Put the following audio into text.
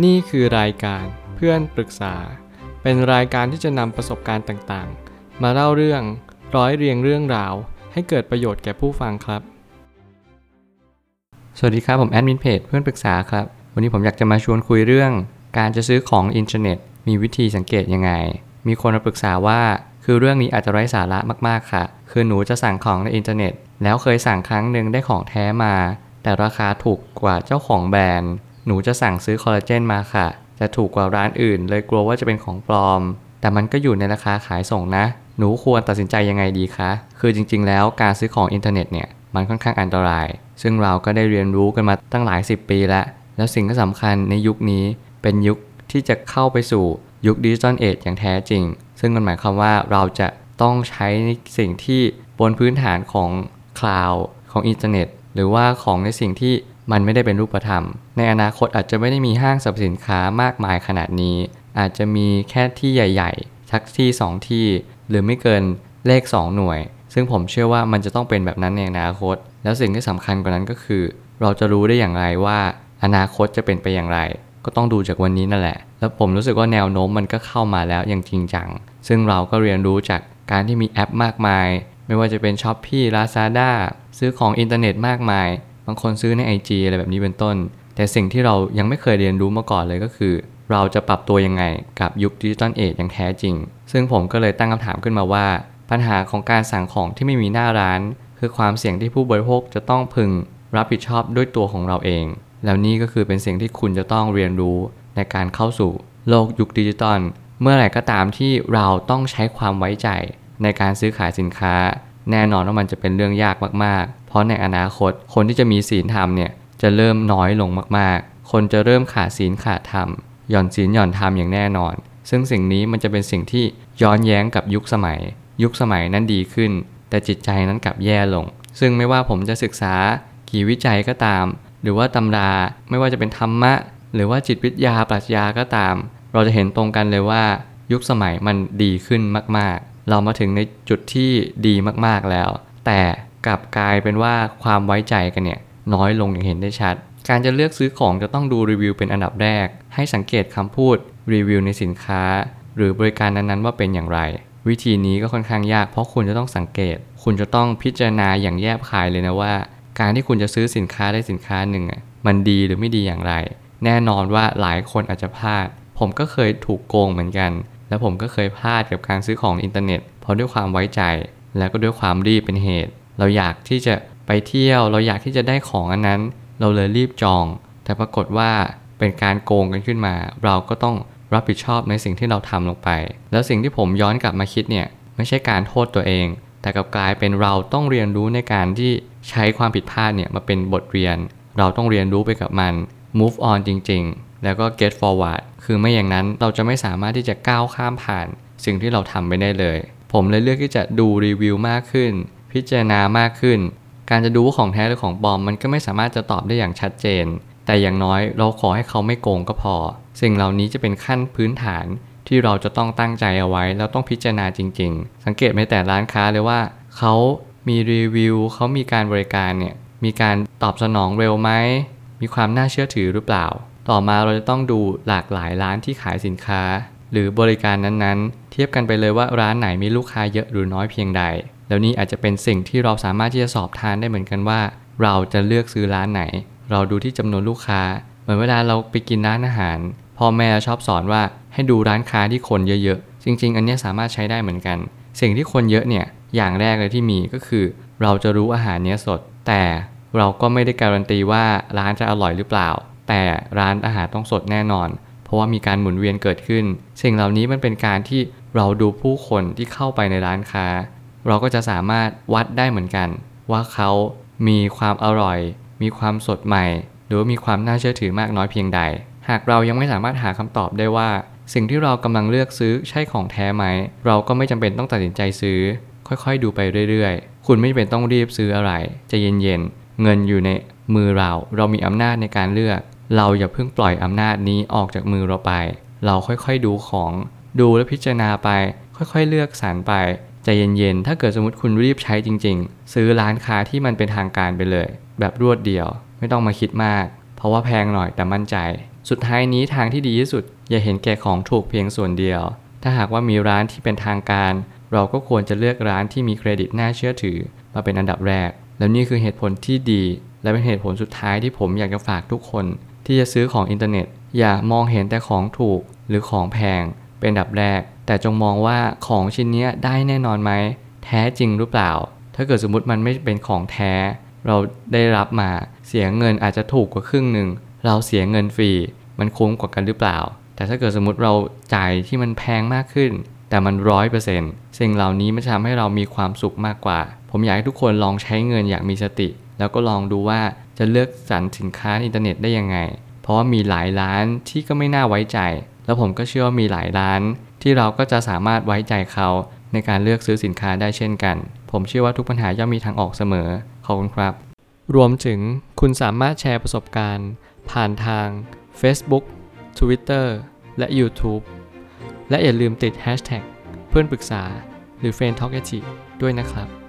นี่คือรายการเพื่อนปรึกษา เป็นรายการที่จะนำประสบการณ์ต่างๆ มาเล่าเรื่องร้อยเรียงเรื่องราว ให้เกิดประโยชน์แก่ผู้ฟังครับ สวัสดีครับ ผมแอดมินเพจเพื่อนปรึกษาครับ วันนี้ผมอยากจะมาชวนคุยเรื่อง การจะซื้อของอินเทอร์เน็ต มีวิธีสังเกตยังไง มีคนมาปรึกษาว่า คือเรื่องนี้อาจจะไร้สาระมากๆค่ะ คือหนูจะสั่งของในอินเทอร์เน็ต แล้วเคยสั่งครั้งหนึ่งได้ของแท้มา แต่ราคาถูกกว่าเจ้าของแบรนด์ หนูจะสั่งซื้อคอลลาเจนมาค่ะ จะถูกกว่าร้านอื่น เลยกลัวว่าจะเป็นของปลอม แต่มันก็อยู่ในราคาขายส่งนะ หนูควรตัดสินใจยังไงดีคะ คือจริง ๆ แล้วการซื้อของอินเทอร์เน็ตเนี่ยมันค่อนข้างอันตราย ซึ่งเราก็ได้เรียนรู้กันมาตั้งหลาย 10 ปีแล้ว แล้วสิ่งที่สำคัญในยุคนี้เป็นยุคที่จะเข้าไปสู่ยุค digital age อย่างแท้จริง ซึ่งมันหมายความว่าเราจะต้องใช้ในสิ่งที่บนพื้นฐานของคลาวด์ของอินเทอร์เน็ต หรือว่าของในสิ่งที่ มันไม่ได้เป็นรูปธรรม ในอนาคตอาจจะไม่ได้มีห้างสรรพสินค้ามากมายขนาดนี้ อาจจะมีแค่ที่ใหญ่ๆสักที่ 2 ที่ หรือไม่เกินเลข 2 หน่วย ซึ่งผมเชื่อว่ามันจะต้องเป็นแบบนั้นในอนาคต แล้วสิ่งที่สำคัญกว่านั้นก็คือ เราจะรู้ได้อย่างไรว่า อนาคตจะเป็นไปอย่างไร ก็ต้องดูจากวันนี้นั่นแหละ แล้วผมรู้สึกว่าแนวโน้มมันก็เข้ามาแล้วอย่างจริงจัง ซึ่งเราก็เรียนรู้จากการที่มีแอปมากมาย ไม่ว่าจะเป็น Shopee Lazada ซื้อของอินเทอร์เน็ตมากมาย บางคนซื้อใน IG อะไรแบบนี้เป็นต้น แต่สิ่งที่เรายังไม่เคยเรียนรู้มาก่อนเลยก็คือ เราจะปรับตัวยังไงกับยุค digital age อย่างแท้จริง ซึ่งผมก็เลยตั้งคำถามขึ้นมาว่า ปัญหาของการสั่งของที่ไม่มีหน้าร้าน คือความเสี่ยงที่ผู้บริโภคจะต้องพึงรับผิดชอบด้วยตัวของเราเอง แล้วนี่ก็คือเป็นสิ่งที่คุณจะต้องเรียนรู้ในการเข้าสู่โลกยุคดิจิตอลเมื่อไหร่ก็ตามที่เราต้องใช้ความไว้ใจในการซื้อขายสินค้า แน่นอนว่ามันจะเป็นเรื่องยากมากๆ เพราะในอนาคตคนที่จะมีศีลธรรมเนี่ยจะเริ่มน้อยลงมากๆ คนจะเริ่มขาดศีลขาดธรรม หย่อนศีลหย่อนธรรมอย่างแน่นอน ซึ่งสิ่งนี้มันจะเป็นสิ่งที่ย้อนแย้งกับยุคสมัย ยุคสมัยนั้นดีขึ้น แต่จิตใจนั้นกลับแย่ลง ซึ่งไม่ว่าผมจะศึกษากี่วิจัยก็ตาม หรือว่าตำราไม่ว่าจะเป็นธรรมะ หรือว่าจิตวิทยาปรัชญาก็ตาม เราจะเห็นตรงกันเลยว่า ยุคสมัยมันดีขึ้นมากๆ เรามาถึงในจุดที่ดีมากๆแล้ว แต่กลับกลายเป็นว่าความไว้ใจกันเนี่ยน้อยลงอย่างเห็นได้ชัด การจะเลือกซื้อของจะต้องดูรีวิวเป็นอันดับแรก ให้สังเกตคำพูดรีวิวในสินค้า หรือบริการนั้นๆว่าเป็นอย่างไร วิธีนี้ก็ค่อนข้างยากเพราะคุณจะต้องสังเกต คุณจะต้องพิจารณาอย่างแยบคายเลยนะว่า การที่คุณจะซื้อสินค้าได้สินค้าหนึ่งมันดีหรือไม่ดีอย่างไร แน่นอนว่าหลายคนอาจจะพลาด ผมก็เคยถูกโกงเหมือนกัน แล้วผมก็เคยพลาดกับการซื้อของอินเทอร์เน็ตเพราะด้วยความไว้ใจ แล้วก็ด้วยความรีบเป็นเหตุ เราอยากที่จะไปเที่ยว เราอยากที่จะได้ของอันนั้น เราเลยรีบจอง แต่ปรากฏว่าเป็นการโกงกันขึ้นมา เราก็ต้องรับผิดชอบในสิ่งที่เราทำลงไป แล้วสิ่งที่ผมย้อนกลับมาคิดเนี่ยไม่ใช่การโทษตัวเอง แต่กลับกลายเป็นเราต้องเรียนรู้ในการที่ใช้ความผิดพลาดเนี่ยมาเป็นบทเรียน เราต้องเรียนรู้ไปกับมัน move on จริง ๆ แล้วก็ get forward คือไม่อย่างนั้นเราจะไม่สามารถที่จะก้าวข้ามผ่าน สิ่งที่เราทำไปได้เลย ผมเลยเลือกที่จะดูรีวิวมากขึ้น พิจารณามากขึ้น การจะดูว่าของแท้หรือของปลอมมันก็ไม่สามารถจะตอบได้อย่างชัดเจน แต่อย่างน้อยเราขอให้เขาไม่โกงก็พอ สิ่งเหล่านี้จะเป็นขั้นพื้นฐานที่เราจะต้องตั้งใจเอาไว้ แล้วต้องพิจารณาจริง ๆ สังเกตไม่แต่ร้านค้าเลยว่าเขามีรีวิวเขามีการบริการเนี่ยมีการตอบสนองเร็วไหมมีความน่าเชื่อถือหรือเปล่า ต่อมาเราจะต้องดูหลากหลายร้านที่ขายสินค้า หรือบริการนั้นๆ เทียบกันไปเลยว่าร้านไหนมีลูกค้าเยอะหรือน้อยเพียงใด แล้วนี่อาจจะเป็นสิ่งที่เราสามารถที่จะสอบทานได้เหมือนกันว่า เราจะเลือกซื้อร้านไหน เราดูที่จำนวนลูกค้า เหมือนเวลาเราไปกินร้านอาหารพ่อแม่ชอบสอนว่าให้ดูร้านค้าที่คนเยอะๆ จริง ๆ อันนี้สามารถใช้ได้เหมือนกัน สิ่งที่คนเยอะเนี่ยอย่างแรกเลยที่มีก็คือ เราจะรู้อาหารเนี้ยสด แต่เราก็ไม่ได้การันตีว่าร้านจะอร่อยหรือเปล่า แต่ร้านอาหารต้องสดแน่นอน เพราะว่ามีการหมุนเวียนเกิดขึ้น สิ่งเหล่านี้มันเป็นการที่เราดูผู้คนที่เข้าไปในร้านค้า เราก็จะสามารถวัดได้เหมือนกัน ว่าเขามีความอร่อย มีความสดใหม่ หรือมีความน่าเชื่อถือมากน้อยเพียงใด หากเรายังไม่สามารถหาคำตอบได้ว่า สิ่งที่เรากำลังเลือกซื้อใช่ของแท้ไหม เราก็ไม่จำเป็นต้องตัดสินใจซื้อ ค่อยๆ ดูไปเรื่อยๆ คุณไม่จำเป็นต้องรีบซื้ออะไรจะเย็นๆเงินอยู่ในมือเรา เรามีอำนาจในการเลือก เราอย่าเพิ่งปล่อยอำนาจนี้ออกจากมือเราไป เราค่อยๆดูของ ดูและพิจารณาไป ค่อยๆเลือกสรรไปใจเย็นๆ ถ้าเกิดสมมติคุณรีบใช้จริง ๆ ซื้อร้านค้าที่มันเป็นทางการไปเลย แบบรวดเดียว ไม่ต้องมาคิดมาก เพราะว่าแพงหน่อยแต่มั่นใจ สุดท้ายนี้ทางที่ดีที่สุด อย่าเห็นแก่ของถูกเพียงส่วนเดียว ถ้าหากว่ามีร้านที่เป็นทางการ เราก็ควรจะเลือกร้านที่มีเครดิตน่าเชื่อถือ มาเป็นอันดับแรก แล้วนี่คือเหตุผลที่ดี และเป็นเหตุผลสุดท้ายที่ผมอยากจะฝากทุกคน ที่จะซื้อของอินเทอร์เน็ต อย่ามองเห็นแต่ของถูกหรือของแพงเป็นอันดับแรก แต่จงมองว่าของชิ้นเนี้ยได้แน่นอนไหม แท้จริงหรือเปล่า ถ้าเกิดสมมติมันไม่เป็นของแท้ เราได้รับมาเสียเงินอาจจะถูกกว่าครึ่งหนึ่งเราเสียเงินฟรีมันคุ้มกว่ากันหรือเปล่า แต่ถ้าเกิดสมมติเราจ่ายที่มันแพงมากขึ้น แต่มันร้อยเปอร์เซ็นต์สิ่งเหล่านี้มันจะทำให้เรามีความสุขมากกว่า ผมอยากให้ทุกคนลองใช้เงินอย่างมีสติ แล้วก็ลองดูว่า จะเลือกสรรสินค้าอินเทอร์เน็ตได้ยังไง เพราะว่ามีหลายร้านที่ก็ไม่น่าไว้ใจ แล้วผมก็เชื่อว่ามีหลายร้าน ที่เราก็จะสามารถไว้ใจเขาในการเลือกซื้อสินค้าได้เช่นกัน ผมเชื่อว่าทุกปัญหาย่อมมีทางออกเสมอ ขอบคุณครับ รวมถึงคุณสามารถแชร์ประสบการณ์ ผ่านทาง Facebook Twitter และ YouTube และอย่าลืมติด Hashtag เพื่อนปรึกษาหรือ f r ร e n d t a l k ด้วยนะครับ